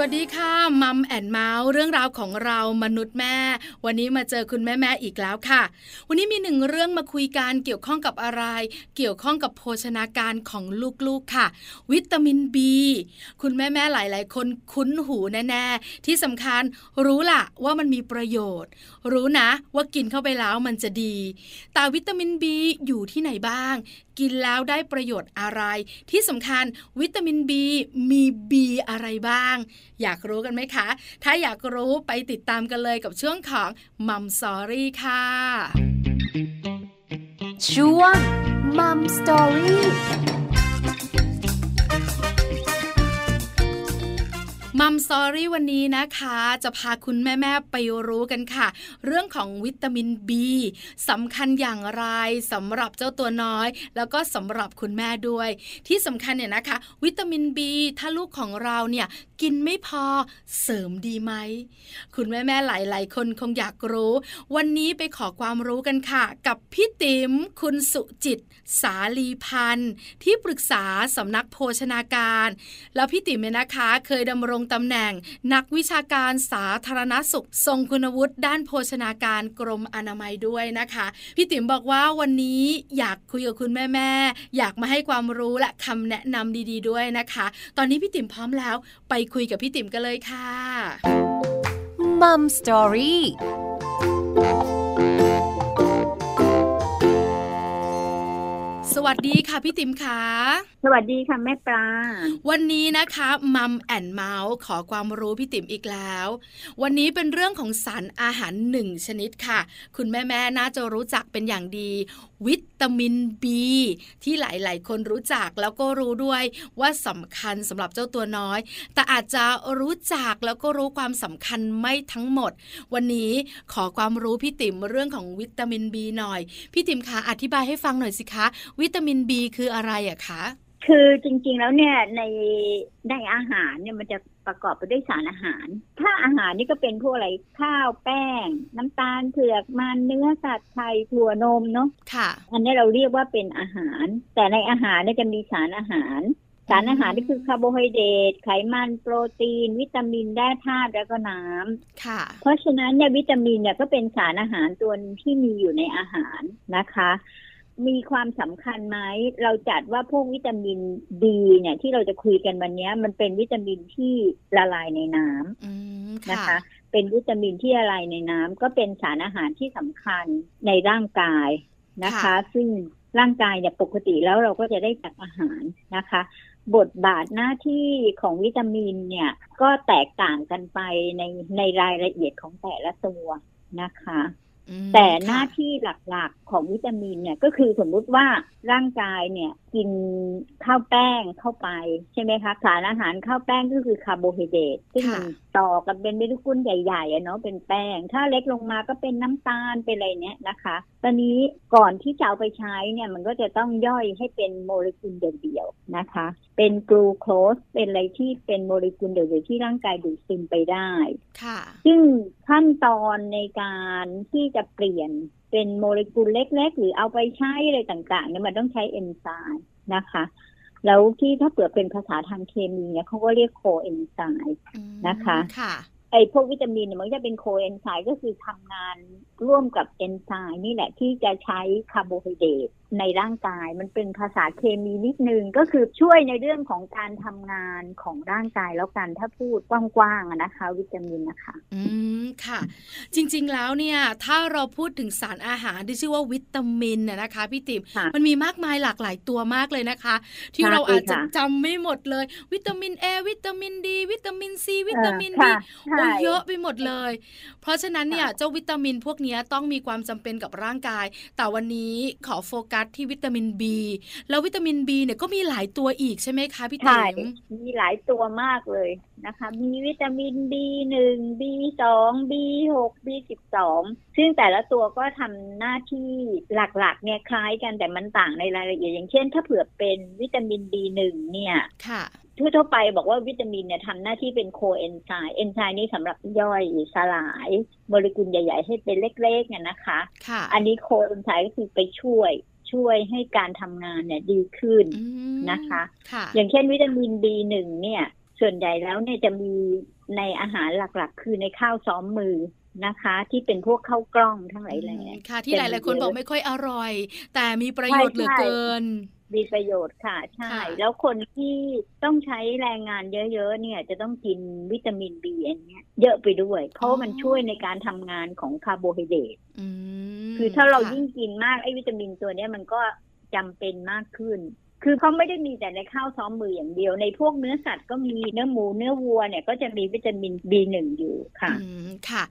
วัสดีค่ะมัมแอนเมาส์เรื่องราวของเรามนุษย์แม่ วันนี้มาเจอคุณแม่แม่อีกแล้วค่ะ วันนี้มีหนึ่งเรื่องมาคุยกันเกี่ยวข้องกับอะไร เกี่ยวข้องกับโภชนาการของลูกๆค่ะ วิตามินบีคุณแม่แม่หลาย ๆ คนคุ้นหูแน่ๆที่สำคัญรู้ล่ะว่ามันมีประโยชน์ รู้นะว่ากินเข้าไปแล้วมันจะดีแต่วิตามินบีอยู่ที่ไหนบ้าง กินแล้วได้ประโยชน์อะไร ที่สำคัญวิตามินบีมีบีอะไรบ้าง อยากรู้กันไหมคะ ถ้าอยากรู้ไปติดตามกันเลยกับช่วงของ Mum Story ค่ะช่วง Mum Story มสอรี่วันนี้นะคะ จะพาคุณแม่ๆไปรู้กันค่ะ เรื่องของวิตามินบีสำคัญอย่างไรสำหรับเจ้าตัวน้อย แล้วก็สำหรับคุณแม่ด้วย ที่สำคัญเนี่ยนะคะ วิตามินบีถ้าลูกของเราเนี่ยกินไม่พอเสริมดีไหม คุณแม่ๆหลาย ๆ คนคงอยากรู้ วันนี้ไปขอความรู้กันค่ะ กับพี่ติ๋มคุณสุจิต สาลีพันธ์ที่ปรึกษาสำนักโภชนาการ แล้วพี่ติ๋มเนี่ยนะคะ เคยดำรงตำแหน่ง นักวิชาการสาธารณสุข ทรงคุณวุฒิด้านโภชนาการกรมอนามัยด้วยนะคะ พี่ติ๋มบอกว่าวันนี้อยากคุยกับคุณแม่ๆอยากมาให้ความรู้และคำแนะนำดี ๆ ด้วยนะคะ ตอนนี้พี่ติ๋มพร้อมแล้ว ไปคุยกับพี่ติ๋มกันเลยค่ะมัมสตอรี่ สวัสดีค่ะพี่ติ๋มค่ะ สวัสดีค่ะแม่ปลา วันนี้นะคะมัมแอนเมาส์ขอความรู้พี่ติ๋มอีกแล้ว วันนี้เป็นเรื่องของสารอาหารหนึ่งชนิดค่ะ คุณแม่แม่น่าจะรู้จักเป็นอย่างดี วิตตามินบีที่หลายๆ คนรู้จักแล้วก็รู้ด้วยว่าสำคัญสำหรับเจ้าตัวน้อย แต่อาจจะรู้จักแล้วก็รู้ความสำคัญไม่ทั้งหมด วันนี้ขอความรู้พี่ติ๋มเรื่องของวิตามินบีหน่อย พี่ติ๋มคะอธิบายให้ฟังหน่อยสิคะ วิตามินบีคืออะไรอะคะ คือจริงๆแล้วเนี่ยในในอาหารเนี่ยมันจะประกอบไปด้วยสารอาหาร ถ้าอาหารนี่ก็เป็นพวกอะไรข้าวแป้ง น้ำตาลเผือกมันเนื้อสัตว์ไข่ถั่วนมเนาะค่ะอันนี้เราเรียกว่าเป็นอาหาร แต่ในอาหารเนี่ยจะมีสารอาหาร สารอาหารนี่คือคาร์โบไฮเดรตไขมันโปรตีน วิตามินแร่ธาตุแล้วก็น้ำค่ะ เพราะฉะนั้นเนี่ยวิตามินเนี่ยก็เป็นสารอาหารตัวที่มีอยู่ในอาหารนะคะ มีความสำคัญไหมเราจัดว่าพวกวิตามินดีเนี่ย ที่เราจะคุยกันวันนี้มันเป็นวิตามินที่ละลายในน้ำนะคะ เป็นวิตามินที่ละลายในน้ำก็เป็นสารอาหารที่สำคัญในร่างกายนะคะ ซึ่งร่างกายเนี่ยปกติแล้วเราก็จะได้จากอาหารนะคะ บทบาทหน้าที่ของวิตามินเนี่ย ก็แตกต่างกันไปในในรายละเอียดของแต่ละตัวนะคะ แต่หน้าที่หลักๆของวิตามินเนี่ยก็คือสมมุติว่าร่างกายเนี่ยกินข้าวแป้งเข้าไปใช่ไหมคะสารอาหารข้าวแป้งก็คือคาร์โบไฮเดรตซึ่งมันต่อกันเป็นโมเลกุลใหญ่ๆเนาะเป็นแป้ง ถ้าเล็กลงมาก็เป็นน้ำตาลเป็นอะไรเนี้ยนะคะตอนนี้ก่อนที่จะเอาไปใช้เนี่ยมันก็จะต้องย่อยให้เป็นโมเลกุลเดี่ยวๆนะคะ เป็นกลูโคสเป็นอะไรที่เป็นโมเลกุลเดี่ยวๆที่ร่างกายดูดซึมไปได้ค่ะซึ่งขั้นตอนในการที่จะเปลี่ยนเป็นโมเลกุลเล็ก ๆ หรือเอาไปใช้อะไรต่างๆเนี่ยมันต้องใช้เอนไซม์นะคะแล้วที่ถ้าพูดเป็นภาษาทางเคมีเนี่ยเขาก็เรียกโคเอนไซม์นะคะค่ะ ไอ้พวกวิตามินเนี่ยมันจะเป็นโคเอนไซม์ก็คือทำงานร่วมกับเอนไซม์นี่แหละที่จะใช้คาร์โบไฮเดรต ในร่างกายมันเป็นภาษาเคมีนิดนึงก็คือช่วยในเรื่องของการทำงานของร่างกายแล้วกันถ้าพูดกว้างๆนะคะ วิตามินนะคะ อืมค่ะ จริงๆแล้วเนี่ย ถ้าเราพูดถึงสารอาหารที่ชื่อว่าวิตามินนะคะพี่ติ๋มมันมีมากมายหลากหลายตัวมากเลยนะคะ ที่เราอาจจะจำไม่หมดเลย วิตามินเอวิตามินดีวิตามินซีวิตามินดีโอ้เยอะไปหมดเลย เพราะฉะนั้นเนี่ยเจ้าวิตามินพวกนี้ต้องมีความจำเป็นกับร่างกาย แต่วันนี้ขอโฟกัสที่วิตามินบีแล้ววิตามินบีเนี่ยก็มีหลายตัวอีกใช่ไหมคะพี่ติ๋มมีหลายตัวมากเลยนะคะ มีวิตามินบีหนึ่งบีสองบีหกบีสิบสองซึ่งแต่ละตัวก็ทำหน้าที่หลักๆเนี่ยคล้ายกันแต่มันต่างในรายละเอียด อย่างเช่น ถ้าเผื่อเป็นวิตามินบีหนึ่งเนี่ยค่ะทั่วๆไปบอกว่าวิตามินเนี่ยทำหน้าที่เป็นโคเอนไซม์เอนไซม์นี่สำหรับย่อยสลาย โมเลกุลใหญ่ ๆ ให้เป็นเล็กๆเนี่ยนะคะค่ะอันนี้โคเอนไซม์ก็คือไปช่วย ช่วยให้การทำงานเนี่ยดีขึ้นอืมนะคะค่ะอย่างเช่นวิตามิน B1 เนี่ย ส่วนใหญ่แล้วเนี่ยจะมีในอาหารหลักๆ คือในข้าวซ้อมมือนะคะ ที่เป็นพวกข้าวกล้องทั้งหลายแหล่อืมค่ะ ที่หลายๆคนบอกไม่ค่อยอร่อย แต่มีประโยชน์เหลือใช่เกิน มีประโยชน์ค่ะ ใช่ค่ะแล้วคนที่ต้องใช้แรงงานเยอะๆ เนี่ยจะต้องกินวิตามิน B อันเนี้ยเยอะไปด้วย เพราะว่ามันช่วยในการทำงานของคาร์โบไฮเดรตอืมคือถ้าเราค่ะยิ่งกินมากไอ้วิตามินตัวเนี้ยมันก็จำเป็นมากขึ้น คือเขาไม่ได้มีแต่ในข้าวซ้อมมืออย่างเดียว ในพวกเนื้อสัตว์ก็มีเนื้อหมูเนื้อวัวเนี่ยก็จะมีวิตามิน B1 อยู่ค่ะอืมค่ะ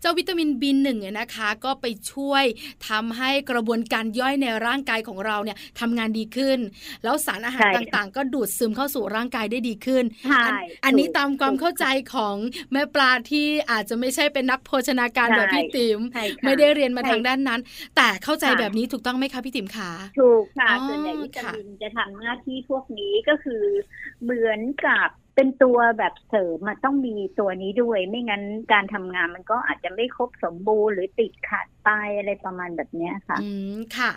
เจ้าวิตามิน B1 เนี่ยนะคะ ก็ไปช่วยทำให้กระบวนการย่อยในร่างกายของเราเนี่ยทำงานดีขึ้น แล้วสารอาหารใช่ค่ะต่างๆ ก็ดูดซึมเข้าสู่ร่างกายได้ดีขึ้นใช่อันอันนี้ถูกตามความเข้าใจของแม่ปลาที่อาจจะไม่ใช่เป็นนักโภชนาการใช่แบบพี่ติ๋มใช่ค่ะไม่ได้เรียนมาใช่ทางด้านนั้น แต่เข้าใจค่ะแบบนี้ถูกต้องไหมคะพี่ติ๋มขาถูกค่ะอ๋อส่วนใหญ่วิตาค่ะมินจะทำหน้าที่พวกนี้ก็คือเหมือนกับ เป็นตัวแบบเสริมมันต้องมีตัวนี้ด้วย ไม่งั้นการทำงานมันก็อาจจะไม่ครบสมบูรณ์หรือติดขัดไปอะไรประมาณแบบเนี้ยค่ะ อืมค่ะ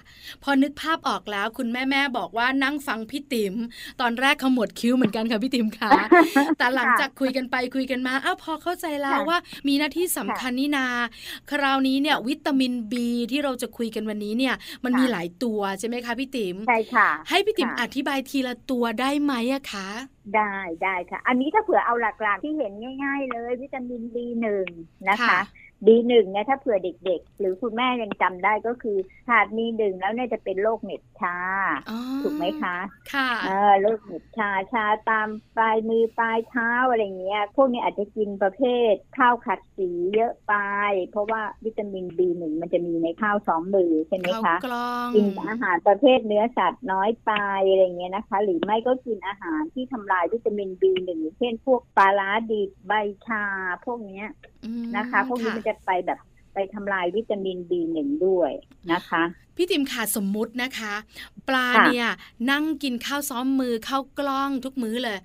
พอนึกภาพออกแล้วคุณแม่แม่ๆบอกว่านั่งฟังพี่ติ๋มตอนแรกขมวดคิ้วเหมือนกันค่ะพี่ติ๋มค่ะ แต่หลังจากคุยกันไปคุยกันมาอ้าวพอเข้าใจแล้วค่ะว่า มีหน้าที่สำคัญนี่นา คราวนี้เนี่ย วิตามิน B ที่เราจะคุยกันวันนี้เนี่ย มันค่ะมีหลายตัวใช่ไหมคะพี่ติ๋มใช่ค่ะ ให้พี่ติ๋มค่ะอธิบายทีละตัวได้ไหมอะคะ ได้ได้ค่ะ อันนี้ถ้าเผื่อเอาหลักๆที่เห็นง่าย ๆ เลย วิตามิน B1 นะคะ B1 เนี่ยถ้าเผื่อเด็ก ๆ หรือคุณแม่ยังจำได้ก็คือขาดมีหนึ่งแล้วเนี่ยจะเป็นโรคเหน็บชาอ๋อถูกไหมคะ ค่ะเออโรคเหน็บชาชาตามปลายมือปลายเท้าอะไรเงี้ย พวกนี้อาจจะกินประเภทข้าวขัดสีเยอะไป เพราะว่าวิตามิน B1 มันจะมีในข้าวสองมือใช่ไหมข้าวคะกล้องกินอาหารประเภทเนื้อสัตว์น้อยไปอะไรเงี้ยนะคะ หรือไม่ก็กินอาหารที่ทำลายวิตามิน B1 เช่นพวกปลาร้าดิบใบชาพวกเนี้ยอืมนะคะ พวกนี้มันจะไปแบบไปทำลายวิตามิน B1 ด้วยนะคะ พี่ติ๋มขาสมมุตินะคะ ปลาค่ะเนี่ยนั่งกินข้าวซ้อมมือข้าวกล้องทุกมื้อเลย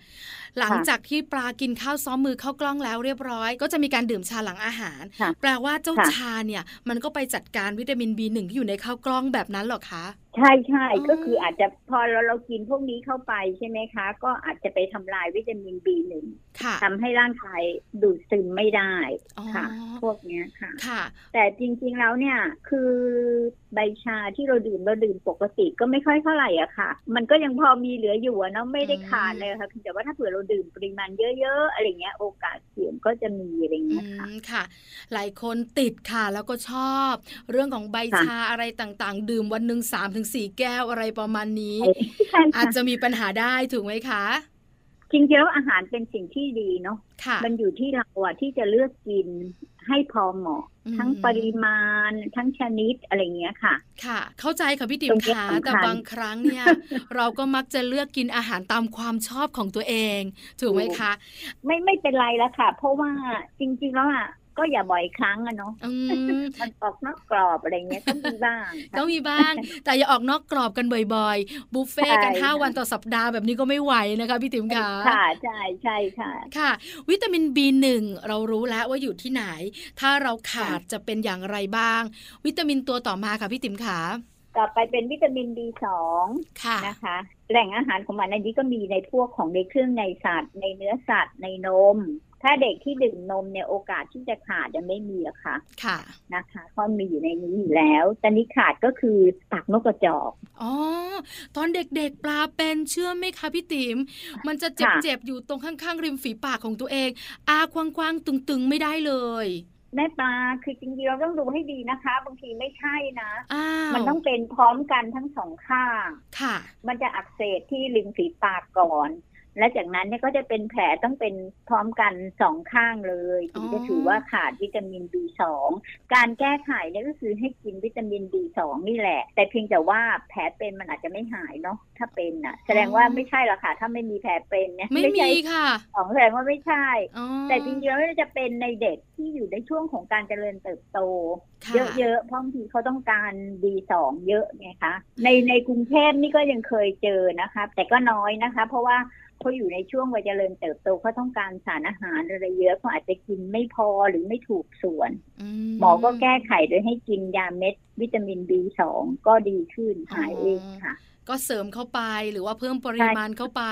หลังค่ะจากที่ปลากินข้าวซ้อมมือข้าวกล้องแล้วเรียบร้อย ก็จะมีการดื่มชาหลังอาหารค่ะแปลว่าเจ้าค่ะชาเนี่ย มันก็ไปจัดการวิตามิน B1 ที่อยู่ในข้าวกล้องแบบนั้นเหรอคะใช่ใช่อ๋อก็คืออาจจะพอเราเรากินพวกนี้เข้าไปใช่ไหมคะ ก็อาจจะไปทำลายวิตามิน B1 ค่ะทำให้ร่างกายดูดซึมไม่ได้อ๋อค่ะ พวกเนี้ยค่ะค่ะ แต่จริงๆแล้วเนี่ยคือใบชาที่เราดื่มเราดื่มปกติก็ไม่ค่อยเท่าไหร่อะค่ะ มันก็ยังพอมีเหลืออยู่อะเนาะไม่ได้ขาดเลยค่ะเพียงแต่ว่าถ้าเผื่อเราดื่มปริมาณเยอะๆอะไรเงี้ยโอกาสเสี่ยงก็จะมีอะไรอืเงี้ยค่ะมค่ะ หลายคนติดค่ะแล้วก็ชอบ เรื่องของใบค่ะชาอะไรต่างๆ ดื่มวันหนึ่งสามถึงสี่แก้วอะไรประมาณนี้ใช่อาจค่ะจะมีปัญหาได้ถูกไหมคะจริงๆแล้วอาหารเป็นสิ่งที่ดีเนาะค่ะมันอยู่ที่เราอะที่จะเลือกกิน ให้พอเหมาะอืมทั้งปริมาณ ทั้งชนิดอะไรเงี้ยค่ะ ค่ะ เข้าใจค่ะพี่ติ๋ตมรงนี้ขาสำคัญแต่บางครั้งเนี่ย เราก็มักจะเลือกกินอาหารตามความชอบของตัวเอง ถูกไหมคะ ไม่ไม่เป็นไรแล้วค่ะ เพราะว่าจริง ๆ แล้วอะ ก็อย่าบ่อยครั้งอะเนาะอืมมันออกนอกกรอบอะไรเงี้ยต้องมีบ้างค่ะต้องมีบ้าง แต่อย่าออกนอกกรอบกันบ่อยๆ บุฟเฟ่ต์กันใช่ห้าค่ะวันต่อสัปดาห์แบบนี้ก็ไม่ไหวนะคะพี่ติ๋มขาค่ะใช่ใช่ค่ะ ค่ะ วิตามิน B1 เรารู้แล้วว่าอยู่ที่ไหน ถ้าเราขาดจะเป็นอย่างไรบ้าง วิตามินตัวต่อมาค่ะพี่ติ๋มขาต่อไปเป็นวิตามิน B2 ค่ะนะคะ แหล่งอาหารของมันอันนี้ก็มีในพวกของในเครื่องในสัตว์ ในเนื้อสัตว์ในนม ถ้าเด็กที่ดื่มนมเนี่ยโอกาสที่จะขาดจะไม่มีอะค่ะ ค่ะ นะคะเพราะมีอยู่ในนี้อยู่แล้ว แต่นี้ขาดก็คือปากนกกระจอก อ๋อ ตอนเด็กๆปลาเป็นเชื่อไหมคะพี่ติ๋ม มันจะค่ะเจ็บๆอยู่ตรงข้างๆ ริมฝีปากของตัวเอง อากว้างๆ ตึงๆ ไม่ได้เลยแม่ปลาคือจริงๆเราต้องดูให้ดีนะคะ บางทีไม่ใช่นะอ้าวมันต้องเป็นพร้อมกันทั้งสองข้าง ค่ะ มันจะอักเสบที่ริมฝีปากก่อน และจากนั้นเนี่ยก็จะเป็นแผลต้องเป็นพร้อมกันสองข้างเลย ถึงจะถือว่าขาดวิตามิน B2 การแก้ไขเนี่ยก็คือให้กินวิตามิน B2 นี่แหละ แต่เพียงแต่ว่าแผลเป็นมันอาจจะไม่หายเนาะถ้าเป็นน่ะ แสดงว่าไม่ใช่หรอกค่ะ ถ้าไม่มีแผลเป็นเนี่ยไม่ใช่มีค่ะของแสดงว่าไม่ใช่อ๋อแต่จริงๆแล้วมันจะเป็นในเด็กที่อยู่ในช่วงของการเจริญเติบโตค่ะเยอะๆเพราะบางทีเขาต้องการ B2 เยอะไงคะในในกรุงเทพนี่ก็ยังเคยเจอนะคะ แต่ก็น้อยนะคะ เพราะว่า เขาอยู่ในช่วงวัยเจริญเติบโตเขาต้องการสารอาหารอะไรเยอะเขาอาจจะกินไม่พอหรือไม่ถูกส่วน หมอก็แก้ไขโดยให้กินยาเม็ดวิตามิน B2 ก็ดีขึ้นหายเองค่ะ ก็เสริมเข้าไปหรือว่าเพิ่มปริมาณเข้าไป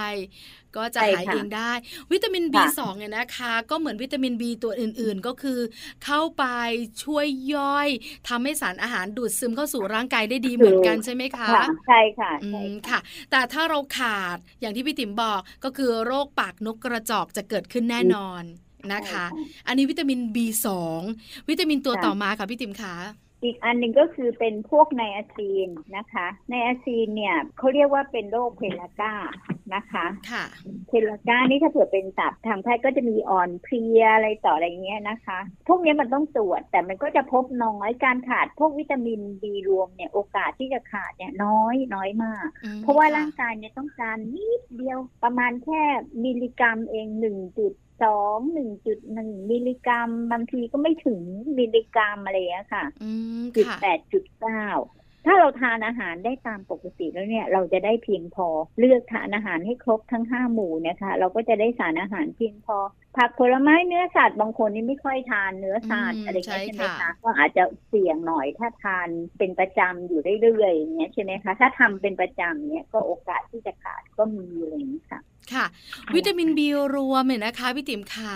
ก็จะใช่หายค่ะเองได้ วิตามินค่ะ B2 เนี่ยนะคะ ก็เหมือนวิตามิน B ตัวอื่นๆ ก็คือ เข้าไปช่วยย่อยทำให้สารอาหารดูดซึมเข้าสู่ร่างกายได้ดีเหมือนกันใช่ไหมคะค่ะใช่ค่ะอืใช่มค่ะค่ะ แต่ถ้าเราขาดอย่างที่พี่ติ๋มบอกก็คือโรคปากนกกระจอกจะเกิดขึ้นแน่นอนนะคะใช่ค่ะอันนี้วิตามิน B2 วิตามินตัวค่ะต่อมาค่ะพี่ติ๋มคะ อีกอันหนึ่งก็คือเป็นพวกไนอาซีนนะคะ ไนอาซีนเนี่ยเขาเรียกว่าเป็นโรค pellagra นะคะค่ะ pellagra นี่ถ้าเผื่อเป็นศัพท์ทางแพทย์ก็จะมีอ่อนเพลียอะไรต่ออะไรเงี้ยนะคะ พวกนี้มันต้องตรวจแต่มันก็จะพบน้อยการขาดพวกวิตามินบีรวมเนี่ยโอกาสที่จะขาดเนี่ยน้อยน้อยมากอืมเพราะว่าค่ร่างกายเนี่ยต้องการนิดเดียวประมาณแค่มิลลิกรัมเองหนึ่งจุด สองหนึ่งจุดหนึ่งมิลลิกรัม บางทีก็ไม่ถึงมิลลิกรัมอะไรอย่างเงี้ยค่ะอืมจุดค่ะ แปดจุดเก้า ถ้าเราทานอาหารได้ตามปกติแล้วเนี่ย เราจะได้เพียงพอเลือกทานอาหารให้ครบทั้งห้าหมู่นะคะ เราก็จะได้สารอาหารเพียงพอ ผักผลไม้เนื้อสัตว์บางคนนี่ไม่ค่อยทานเนื้อสัตว์อืมอะไรอย่างเงี้ยใช่ใช่ไหมค่ะคะก็อาจจะเสี่ยงหน่อยถ้าทานเป็นประจำอยู่เรื่อยๆอย่างเงี้ยใช่ไหมคะถ้าทำเป็นประจำเนี่ยก็โอกาสที่จะขาดก็มีอะไรอย่างนี้ยค่ะค่ะ วิตามินบีรวมเนี่ยนะคะพี่ติ๋มขา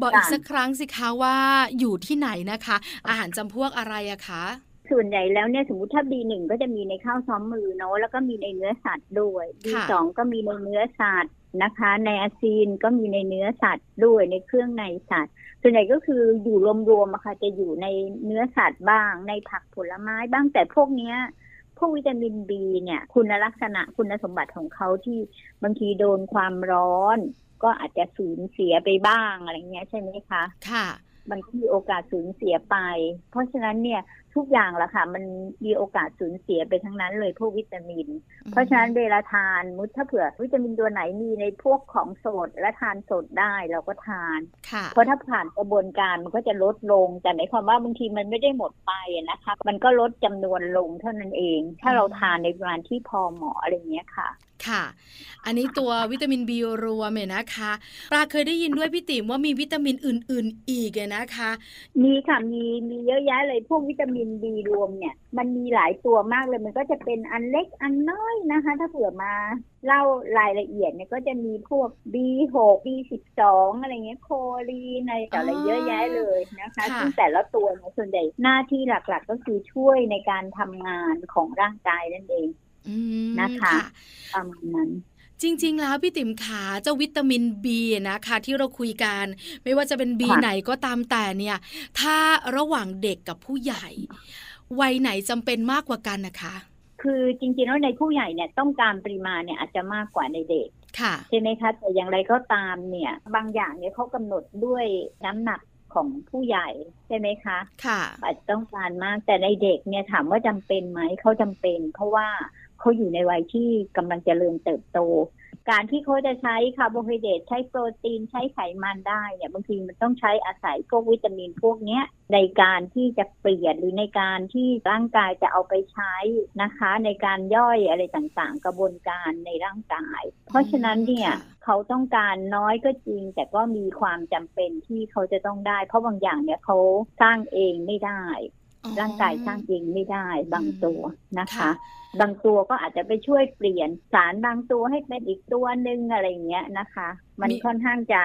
บอกอีกค่ะสักครั้งสิคะว่าอยู่ที่ไหนนะคะ อาหารจำพวกอะไรอะคะ ส่วนใหญ่แล้วเนี่ยสมมติถ้า B1 ก็จะมีในข้าวซ้อมมือเนาะแล้วก็มีในเนื้อสัตว์ด้วย B2 ก็มีในเนื้อสัตว์นะคะ ในอาซีนก็มีในเนื้อสัตว์ด้วยในเครื่องในสัตว์ ส่วนใหญ่ก็คืออยู่รวมๆอะค่ะจะอยู่ในเนื้อสัตว์บ้าง ในผักผลไม้บ้างแต่พวกเนี้ยพวกวิตามินบีเนี่ย คุณลักษณะคุณสมบัติของเขาที่บางทีโดนความร้อน ก็อาจจะสูญเสียไปบ้างอะไรเงี้ยใช่ไหมคะ ค่ะ มันก็มีโอกาสสูญเสียไป เพราะฉะนั้นเนี่ย ทุกอย่างละค่ะ มันมีโอกาสสูญเสียไปทั้งนั้นเลยพวกวิตามิน เพราะฉะนั้นเวลาทานมุดถ้าเผื่อ วิตามินตัวไหนมีในพวกของสดและทานสดได้เราก็ทานค่ะเพราะถ้าผ่านกระบวนการมันก็จะลดลง แต่หมายความว่าบางทีมันไม่ได้หมดไปอะนะคะ มันก็ลดจำนวนลงเท่านั้นเอง ถ้าเราทานในปริมาณที่พอเหมาะอะไรอย่างเงี้ยค่ะค่ะ อันนี้ตัววิตามินบีรวมเนี่ยนะคะปลาเคยได้ยินด้วยพี่ติ๋มว่ามีวิตามินอื่น ๆ อีกเนี่ยนะคะ มีค่ะมีมีเยอะแยะเลยพวกวิตามินบีรวมเนี่ย มันมีหลายตัวมากเลย มันก็จะเป็นอันเล็กอันน้อยนะคะ ถ้าเผื่อมาเล่ารายละเอียดเนี่ยก็จะมีพวก B6 B12 อะไรเงี้ยโคลีนอะไรต่ออะไรอ๋อเยอะแยะเลยนะคะค่ะซึ่งแต่ละตัวเนี่ยส่วนใหญ่หน้าที่หลักๆ ก็คือช่วยในการทำงานของร่างกายนั่นเองอืมนะคะประมาณนั้น จริง ๆ แล้วพี่ติ๋มขาเจ้าวิตามินบีนะคะที่เราคุยกัน ไม่ว่าจะเป็นบีค่ะไหนก็ตามแต่เนี่ย ถ้าระหว่างเด็กกับผู้ใหญ่ วัยไหนจำเป็นมากกว่ากันนะคะ คือจริงๆแล้วในผู้ใหญ่เนี่ยต้องการปริมาณเนี่ยอาจจะมากกว่าในเด็กค่ะใช่ไหมคะแต่อย่างไรก็ตามเนี่ย บางอย่างเนี่ยเขากำหนดด้วยน้ำหนักของผู้ใหญ่ใช่ไหมคะค่ะอาจจะต้องการมากแต่ในเด็กเนี่ยถามว่าจำเป็นไหมเขาจำเป็น เพราะว่า เขาอยู่ในวัยที่กำลังเจริญเติบโต การที่เขาจะใช้คาร์โบไฮเดรตใช้โปรตีนใช้ไขมันได้เนี่ยบางทีมันต้องใช้อาศัยพวกวิตามินพวกเนี้ยในการที่จะเปลี่ยนหรือในการที่ร่างกายจะเอาไปใช้นะคะ ในการย่อยอะไรต่างๆ กระบวนการในร่างกาย เพราะฉะนั้นเนี่ยค่ะเขาต้องการน้อยก็จริง แต่ก็มีความจำเป็นที่เขาจะต้องได้ เพราะบางอย่างเนี่ยเขาสร้างเองไม่ได้อ๋อ ร่างกายสร้างเองไม่ได้บางตัวนะคะค่ะบางตัวก็อาจจะไปช่วยเปลี่ยนสารบางตัวให้เป็นอีกตัวหนึ่งอะไรอย่างเงี้ยนะคะ มันมีค่อนข้างจะ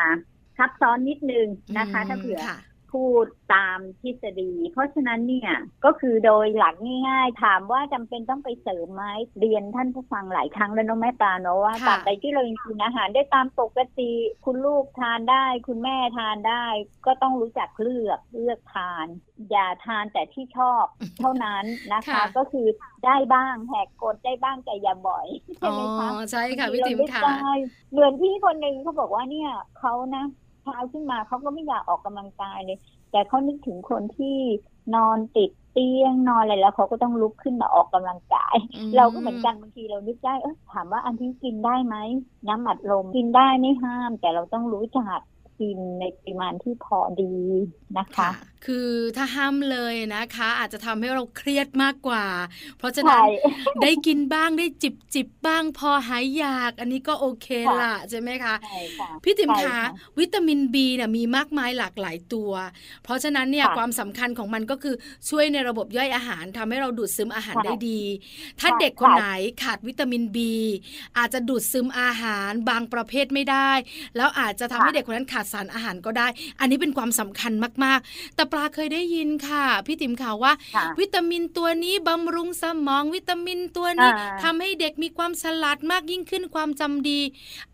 ซับซ้อนนิดนึงนะคะอืมถ้าเผื่อค่ะ พูดตามทฤษฎี เพราะฉะนั้นเนี่ยก็คือโดยหลักง่ายๆ ถามว่าจำเป็นต้องไปเสริมไหมเรียนท่านผู้ฟังหลายครั้งแล้วเน้องแม่ปลาเนาะว่าค่ะตามใดที่เรายังกินอาหารได้ตามปกติ คุณลูกทานได้ คุณแม่ทานได้ ก็ต้องรู้จักเลือกเลือกทาน อย่าทานแต่ที่ชอบเท่านั้นนะคะค่ะก็คือได้บ้างแหกกฎได้บ้างแต่อย่าบ่อยใช่อ๋อไหมคะใช่ค่ะพี่ติ๋มค่ะบางทีเรานึกได้เหมือนพี่คนหนึ่งเขาบอกว่าเนี่ยเขานะเช้าขึ้นมาเขาก็ไม่อยากออกกำลังกายเลย แต่เขานึกถึงคนที่นอนติดเตียงนอนอะไรแล้วเขาก็ต้องลุกขึ้นมาออกกำลังกายอืมเราก็เหมือนกันบางทีเรานึกได้เออถามว่าอันที่กินได้ไหมน้ำอัดลมกินได้ไม่ห้าม แต่เราต้องรู้จักกินในปริมาณที่พอดีนะคะค่ะคือถ้าห้ามเลยนะคะ อาจจะทำให้เราเครียดมากกว่า เพราะฉะนั้นใช่ได้กินบ้างได้จิบจิบบ้างพอหายอยาก อันนี้ก็โอเคค่ะละใช่ไหมคะใช่ค่ะพี่ติ๋มใช่คะค่ะวิตามิน B เนี่ยมีมากมายหลากหลายตัว เพราะฉะนั้นเนี่ยค่ะความสำคัญของมันก็คือช่วยในระบบย่อยอาหารทำให้เราดูดซึมอาหารค่ะได้ดี ถ้าค่ะเด็กคนค่ะไหนขาดวิตามิน B อาจจะดูดซึมอาหารบางประเภทไม่ได้ แล้วอาจจะทำให้ค่ะเด็กคนนั้นขาดสารอาหารก็ได้ อันนี้เป็นความสำคัญมากๆ แต่ปลาเคยได้ยินค่ะ พี่ติ๋มข่าวว่าค่ะวิตามินตัวนี้บำรุงสมอง วิตามินตัวนี้อ่าทำให้เด็กมีความฉลาดมากยิ่งขึ้นความจำดี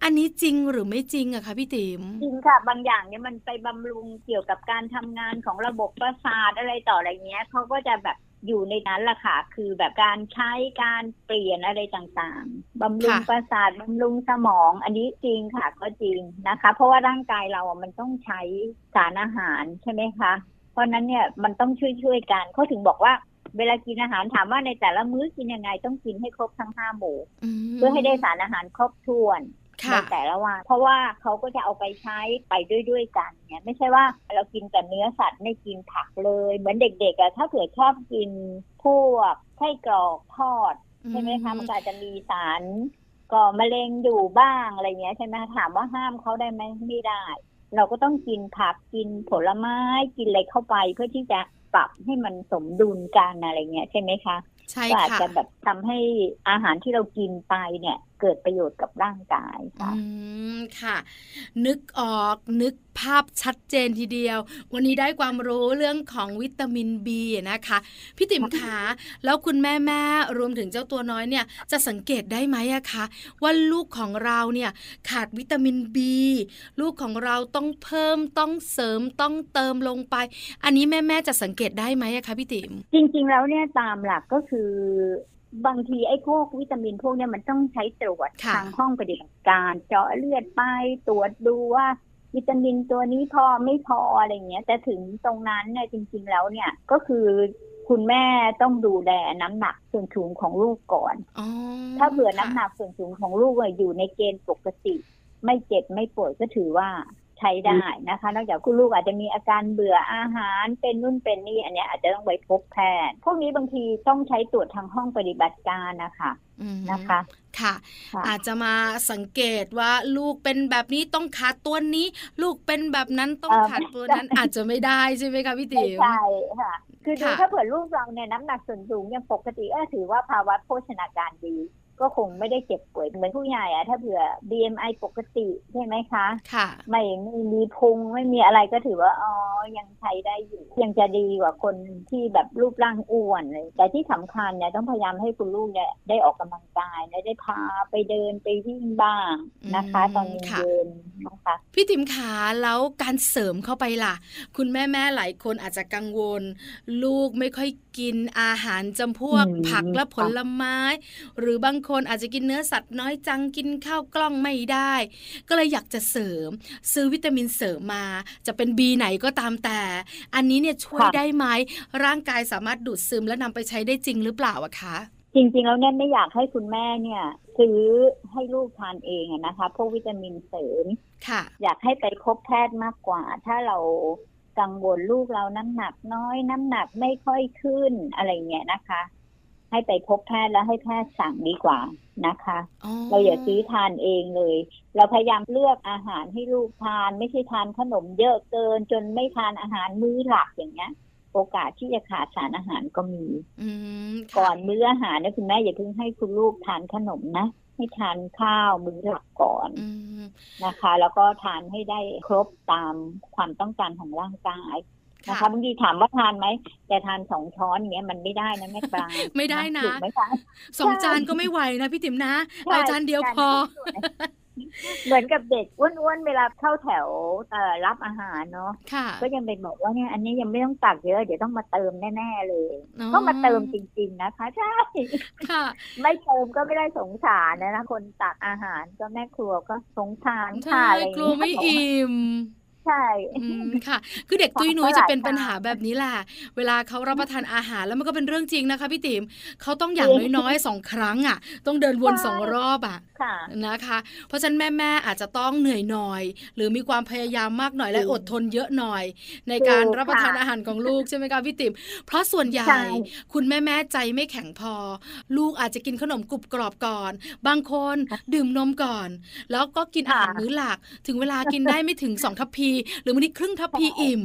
อันนี้จริงหรือไม่จริงอะคะพี่ติ๋มจริงค่ะ บางอย่างเนี่ยมันไปบำรุงเกี่ยวกับการทำงานของระบบประสาทอะไรต่ออะไรเงี้ยเขาก็จะแบบอยู่ในนั้นแหละค่ะ คือแบบการใช้การเปลี่ยนอะไรต่างๆ บำรุงค่ะประสาทบำรุงสมอง อันนี้จริงค่ะก็จริงนะคะ เพราะว่าร่างกายเราอะมันต้องใช้สารอาหารใช่ไหมคะ เพราะฉะนั้นเนี่ยมันต้องช่วยๆกันเขาถึงบอกว่า เวลากินอาหารถามว่าในแต่ละมื้อกินยังไงต้องกินให้ครบทั้งห้าหมู่มเพื่อให้ได้สารอาหารครบถ้วนในค่ะแต่ละวันเพราะว่าเขาก็จะเอาไปใช้ไปด้วยด้วยๆกันเนี่ยไม่ใช่ว่าเรากินแต่เนื้อสัตว์ไม่กินผักเลย เหมือนเด็กๆอะถ้าเกิดชอบกินพวกไส้กรอกทอดใช่ไหมคะมันก็อาจจะมีสารก่อมะเร็งอยู่บ้างอะไรเงี้ยใช่ไหมถามว่าห้ามเขาได้ไหมไม่ได้ เราก็ต้องกินผักกินผลไม้กินอะไรเข้าไป เพื่อที่จะปรับให้มันสมดุลกันอะไรเงี้ยใช่ไหมคะใช่ก็อาจค่ะจะแบบทำให้อาหารที่เรากินไปเนี่ย เกิดประโยชน์กับร่างกายค่ะอืมค่ะ นึกออกนึกภาพชัดเจนทีเดียว วันนี้ได้ความรู้เรื่องของวิตามิน B นะคะพี่ติ๋มขาแล้วคุณแม่แม่รวมถึงเจ้าตัวน้อยเนี่ยจะสังเกตได้ไหมอะคะว่าลูกของเราเนี่ยขาดวิตามิน B ลูกของเราต้องเพิ่มต้องเสริมต้องเติมลงไป อันนี้แม่แม่ๆจะสังเกตได้ไหมอะคะพี่ติ๋มจริง ๆ แล้วเนี่ยตามหลักก็คือ บางทีไอ้พวกวิตามินพวกเนี้ยมันต้องใช้ตรวจค่ะทางห้องปฏิบัติการ เจาะเลือดไปตรวจดูว่าวิตามินตัวนี้พอไม่พออะไรเงี้ยแต่ถึงตรงนั้นเนี่ยจริง ๆ แล้วเนี่ยก็คือคุณแม่ต้องดูแลน้ำหนักส่วนสูงของลูกก่อนอ๋อถ้าเผื่อน้ำหค่ะนักส่วนสูงของลูกอะอยู่ในเกณฑ์ปกติ ไม่เจ็บไม่ป่วยก็ถือว่าใช้ได้นะคะ นอกจากคุณลูกอาจจะมีอาการเบื่ออาหารเป็นนู่นเป็นนี่อันเนี้ยอาจจะต้องไปพบแพทย์ พวกนี้บางทีต้องใช้ตรวจทางห้องปฏิบัติการนะคะอืมนะคะค่ะค่ะอาจจะมาสังเกตว่าลูกเป็นแบบนี้ต้องขาดตัวนี้ ลูกเป็นแบบนั้นต้องขาดตัวนั้นอาจจะไม่ได้ใช่ไหมคะพี่ไม่ติ๋มใช่ค่ะคือดูค่ะถ้าเผื่อลูกเราเนี่ยน้ำหนักส่วนสูงยังปกติก็ถือว่าภาวะโภชนาการดี ก็คงไม่ได้เจ็บป่วยเหมือนผู้ใหญ่อะถ้าเผื่อ BMI ปกติใช่ไหมคะค่ะไม่ไม่มีพุงไม่มีอะไรก็ถือว่าอ๋อยังใช้ได้อยู่ยังจะดีกว่าคนที่แบบรูปร่างอ้วนเลยแต่ที่สำคัญเนี่ยต้องพยายามให้คุณลูกเนี่ยได้ออกกำลังกายและได้พาไปเดินไปวิ่งบ้างนะคะอืมตอนค่ะเย็นๆนะคะพี่ติ๋มขาแล้วการเสริมเข้าไปล่ะ คุณแม่แม่ๆหลายคนอาจจะกังวล ลูกไม่ค่อยกินอาหารจำพวกอืมผักและผลไม้ หรือบางคนอาจจะกินเนื้อสัตว์น้อยจังกินข้าวกล้องไม่ได้ ก็เลยอยากจะเสริม ซื้อวิตามินเสริมมา จะเป็น B ไหนก็ตามแต่ อันนี้เนี่ยช่วยค่ะได้ไหมร่างกายสามารถดูดซึมและนำไปใช้ได้จริงหรือเปล่าอะคะจริงๆ แล้วเนี่ยไม่อยากให้คุณแม่เนี่ย ซื้อให้ลูกทานเองอะนะคะพวกวิตามินเสริมค่ะ อยากให้ไปพบแพทย์มากกว่า ถ้าเรากังวลลูกเราน้ำหนักน้อยน้ำหนักไม่ค่อยขึ้นอะไรเงี้ยนะคะ ให้ไปพบแพทย์แล้วให้แพทย์สั่งดีกว่านะคะอ๋อเราอย่าซื้อทานเองเลย เราพยายามเลือกอาหารให้ลูกทาน ไม่ใช่ทานขนมเยอะเกิน จนไม่ทานอาหารมื้อหลักอย่างเงี้ย โอกาสที่จะขาดสารอาหารก็มีอืมค่ะก่อนมื้ออาหารเนี่ยคุณแม่อย่าเพิ่งให้คุณลูกทานขนมนะให้ทานข้าวมื้อหลักก่อนอืมนะคะ แล้วก็ทานให้ได้ครบตามความต้องการของร่างกาย นะคะบางทีถามว่าทานไหมแต่ทานสองช้อนอย่างเงี้ยมันไม่ได้นะแม่ปลาไม่ได้นะถูกไหมคะสองจานก็ไม่ไหวนะพี่ติ๋มนะใช่เอาจานเดียวพอ เหมือนกับเด็กอ้วนๆเวลาเข้าแถวเอ่อรับอาหารเนาะค่ะก็ยังเป็นบอกว่าเนี่ยอันนี้ยังไม่ต้องตักเยอะเดี๋ยวต้องมาเติมแน่ๆเลยอ๋อก็มาเติมจริง ๆนะคะใช่ค่ะไม่เติมก็ไม่ได้สงสารนะนะคนตักอาหารก็แม่ครัวก็สงสารค่ะใช่อะไรอย่างกลัวเงี้ยไม่อิ่ม ใช่ อืมค่ะ คือเด็กของตุ้ยนุ้ยฝรั่งจะเป็นปัญหาค่ะแบบนี้แหละ เวลาเขารับประทานอาหารแล้วมันก็เป็นเรื่องจริงนะคะพี่ติ๋มเขาต้องอย่างจริงน้อยๆสองครั้งอะ ต้องเดินวนใช่สองรอบอะค่ะนะคะ เพราะฉะนั้นแม่ๆอาจจะต้องเหนื่อยหน่อย หรือมีความพยายามมากหน่อยและจริงอดทนเยอะหน่อย ในการถูกรับประทานค่ะอาหารของลูกใช่ไหมคะพี่ติ๋มเพราะส่วนใหญ่ใช่คุณแม่ๆใจไม่แข็งพอ ลูกอาจจะกินขนมกรุบกรอบก่อน บางคนดื่มนมก่อน แล้วก็กินอาหารมื้อหลัก ถึงเวลากินได้ไม่ถึงสองทัพพีหรือบางทีครึ่งทัพพีอิ่ม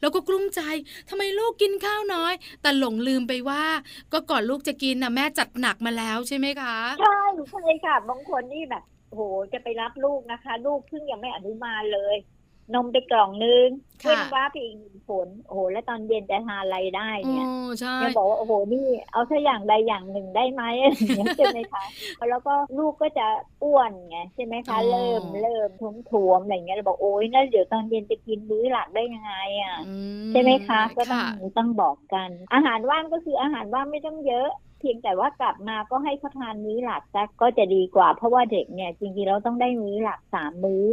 แล้วก็กลุ้มใจทำไมลูกกินข้าวน้อย แต่หลงลืมไปว่า ก็ก่อนลูกจะกินนะแม่จัดหนักมาแล้วใช่ไหมคะใช่ใช่ค่ะบางคนนี่แบบโหจะไปรับลูกนะคะ ลูกเพิ่งยังไม่อนุบาลเลย นมไปกล่องนึงค่ะเว้นว่าไปอีกหนึ่ง ผลโอ้โหแล้วตอนเย็นจะทานอะไรได้โอ้เนี่ยใช่ยังบอกว่าโอ้โหนี่เอาแค่อย่างใดอย่างหนึ่งได้ไหมอะไรอย่างเงี้ยใช่ไหมคะแล้วก็ลูกก็จะอ้วนไงใช่ไหมคะเริ่มเริ่มท้วมทวมๆอะไรอย่างเงี้ยเราบอกโอ้ยนั่นเดี๋ยวตอนเย็นจะกินมื้อหลักได้ยังไงอะอืใช่ไหมคะก็ต้องค่ะต้องบอกกัน อาหารว่างก็คืออาหารว่างไม่ต้องเยอะเพียงแต่ว่ากลับมาก็ให้เขาทานมื้อหลักสักก็จะดีกว่า เพราะว่าเด็กเนี่ยจริงๆเราต้องได้มื้อหลักสามมื้อ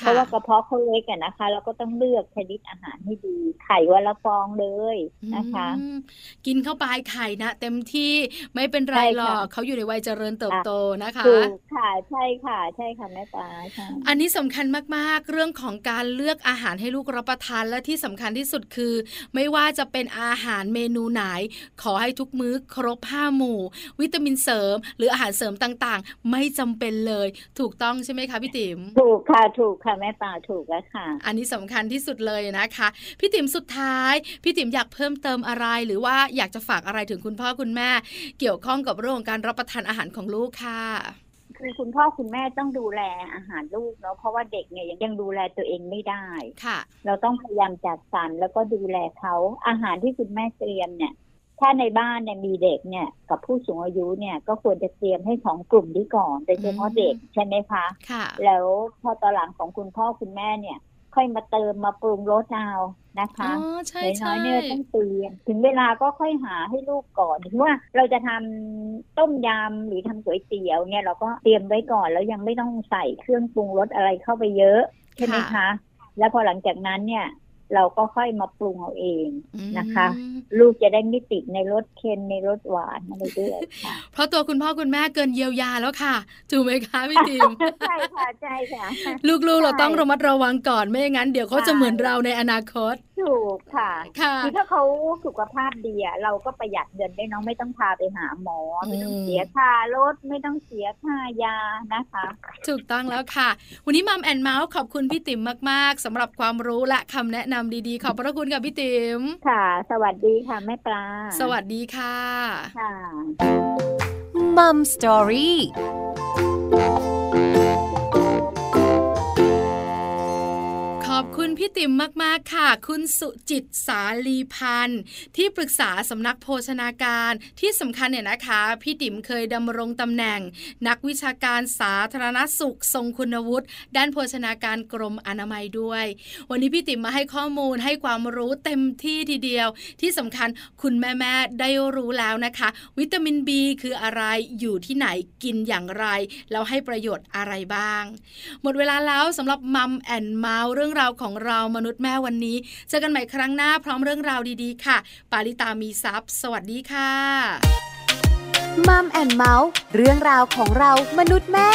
เพค่ะราะว่ากระเพาะเขาเล็กอะนะคะ เราก็ต้องเลือกชนิดอาหารให้ดีไข่วันละฟองเลยนะคะอืมกินเข้าไปไข่นะเต็มที่ไม่เป็นไรใช่หรค่ะอกเขาอยู่ในวัยเจริญเติบโตนะคะถูกค่ะใช่ค่ะ ใช่ค่ะแม่ปลาใช่อันนี้สำคัญมากๆ เรื่องของการเลือกอาหารให้ลูกรับประทานและที่สำคัญที่สุดคือ ไม่ว่าจะเป็นอาหารเมนูไหน ขอให้ทุกมื้อครบห้าหมู่ วิตามินเสริม หรืออาหารเสริมต่างๆ ไม่จำเป็นเลย ถูกต้องใช่ไหมคะพี่ติ๋มถูกค่ะถูกค่ะแม่ปลาถูกแล้วค่ะ อันนี้สำคัญที่สุดเลยนะคะ พี่ติ๋มสุดท้าย พี่ติ๋มอยากเพิ่มเติมอะไร หรือว่าอยากจะฝากอะไรถึงคุณพ่อคุณแม่ เกี่ยวข้องกับเรื่องของการรับประทานอาหารของลูกค่ะคือคุณพ่อคุณแม่ต้องดูแลอาหารลูกเนาะเพราะว่าเด็กเนี่ยยังยังดูแลตัวเองไม่ได้ค่ะ เราต้องพยายามจัดสรรแล้วก็ดูแลเขาอาหารที่คุณแม่เตรียมเนี่ย ถ้าในบ้านเนี่ยมีเด็กเนี่ย กับผู้สูงอายุเนี่ยก็ควรจะเตรียมให้ของกลุ่มนี้ก่อนโดยเฉพาะอืมเด็กใช่ไหมคะค่ะแล้วพอตอนหลังของคุณพ่อคุณแม่เนี่ย ค่อยมาเติมมาปรุงรสเอานะคะอ๋อใช่น้ใช่อยๆเนี่ยต้องเตรียมถึงเวลาก็ค่อยหาให้ลูกก่อนถึงว่าเราจะทำต้มยำหรือทำก๋วยเตี๋ยวเนี่ยเราก็เตรียมไว้ก่อนแล้วยังไม่ต้องใส่เครื่องปรุงรสอะไรเข้าไปเยอะใช่ไหมคะแล้วพอหลังจากนั้นเนี่ย เราก็ค่อยมาปรุงเอาเองนะคะอืมลูกจะได้ไม่ติดในรสเค็มในรสหวานอะไรด้วยค่ะเพราะตัวคุณพ่อคุณแม่เกินเยียวยาแล้วค่ะถูกไหมคะพี่ติมใช่ค่ะใช่ค่ะ ลูกๆเราใช่ต้องระมัดระวังก่อนไม่อย่างนั้น เดี๋ยวเขาจะใช่เหมือนเราในอนาคตถูกค่ะค่ะคือถ้าเขาสุขภาพดีอะเราก็ประหยัดเงินได้เน้องไม่ต้องพาไปหาหมอไม่ต้องอืมเสียค่ารถไม่ต้องเสียค่ายานะคะ ถูกต้องแล้วค่ะ วันนี้มัมแอนเมาส์ขอบคุณพี่ติ๋มมากๆสำหรับความรู้และคำแนะนำดีๆ ขอบพระคุณค่ะพี่ติ๋มค่ะ สวัสดีค่ะแม่ปลา สวัสดีค่ะค่ะมัมสตอรี่ อบคุณพี่ติ๋มมาก ๆ ค่ะ คุณสุจิตสาลีพันธ์ที่ปรึกษาสำนักโภชนาการที่สำคัญเนี่ยนะคะ พี่ติ๋มเคยดำรงตำแหน่ง นักวิชาการสาธารณสุข ทรงคุณวุฒิด้านโภชนาการกรมอนามัยด้วย วันนี้พี่ติ๋มมาให้ข้อมูลให้ความรู้เต็มที่ทีเดียว ที่สำคัญคุณแม่ๆได้รู้แล้วนะคะ วิตามิน B คืออะไรอยู่ที่ไหนกินอย่างไรแล้วให้ประโยชน์อะไรบ้าง หมดเวลาแล้วสำหรับ Mom and Mouth เรื่องราวของเรามนุษย์แม่วันนี้ เจอกันใหม่ครั้งหน้าพร้อมเรื่องราวดีๆ ค่ะ ปาริตามีซัพ์สวัสดีค่ะ Mom and Mouth เรื่องราวของเรามนุษย์แม่